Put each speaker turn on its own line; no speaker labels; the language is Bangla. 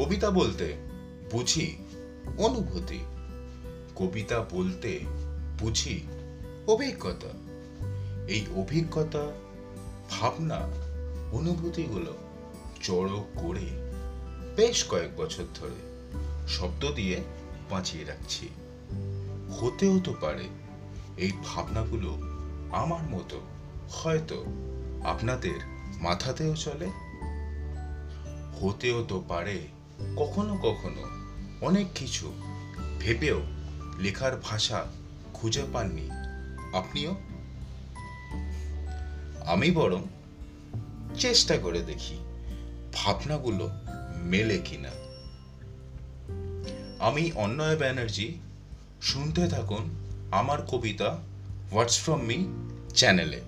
কবিতা বলতে বুঝি অনুভূতি। কবিতা বলতে বুঝি অভিজ্ঞতা। এই অভিজ্ঞতা, ভাবনা, অনুভূতিগুলো জড়ো করে বেশ কয়েক বছর ধরে শব্দ দিয়ে বাঁচিয়ে রাখছি। হতেও তো পারে এই ভাবনাগুলো আমার মতো হয়তো আপনাদের মাথাতেও চলে। হতেও তো পারে কখনো কখনো অনেক কিছু ভেবেও লেখার ভাষা খুঁজে পাননি আপনিও? আমি বরং চেষ্টা করে দেখি ভাবনাগুলো মেলে কিনা। আমি অন্যয় ব্যানার্জি, শুনতে থাকুন আমার কবিতা হোয়াটস ফ্রম মি চ্যানেলে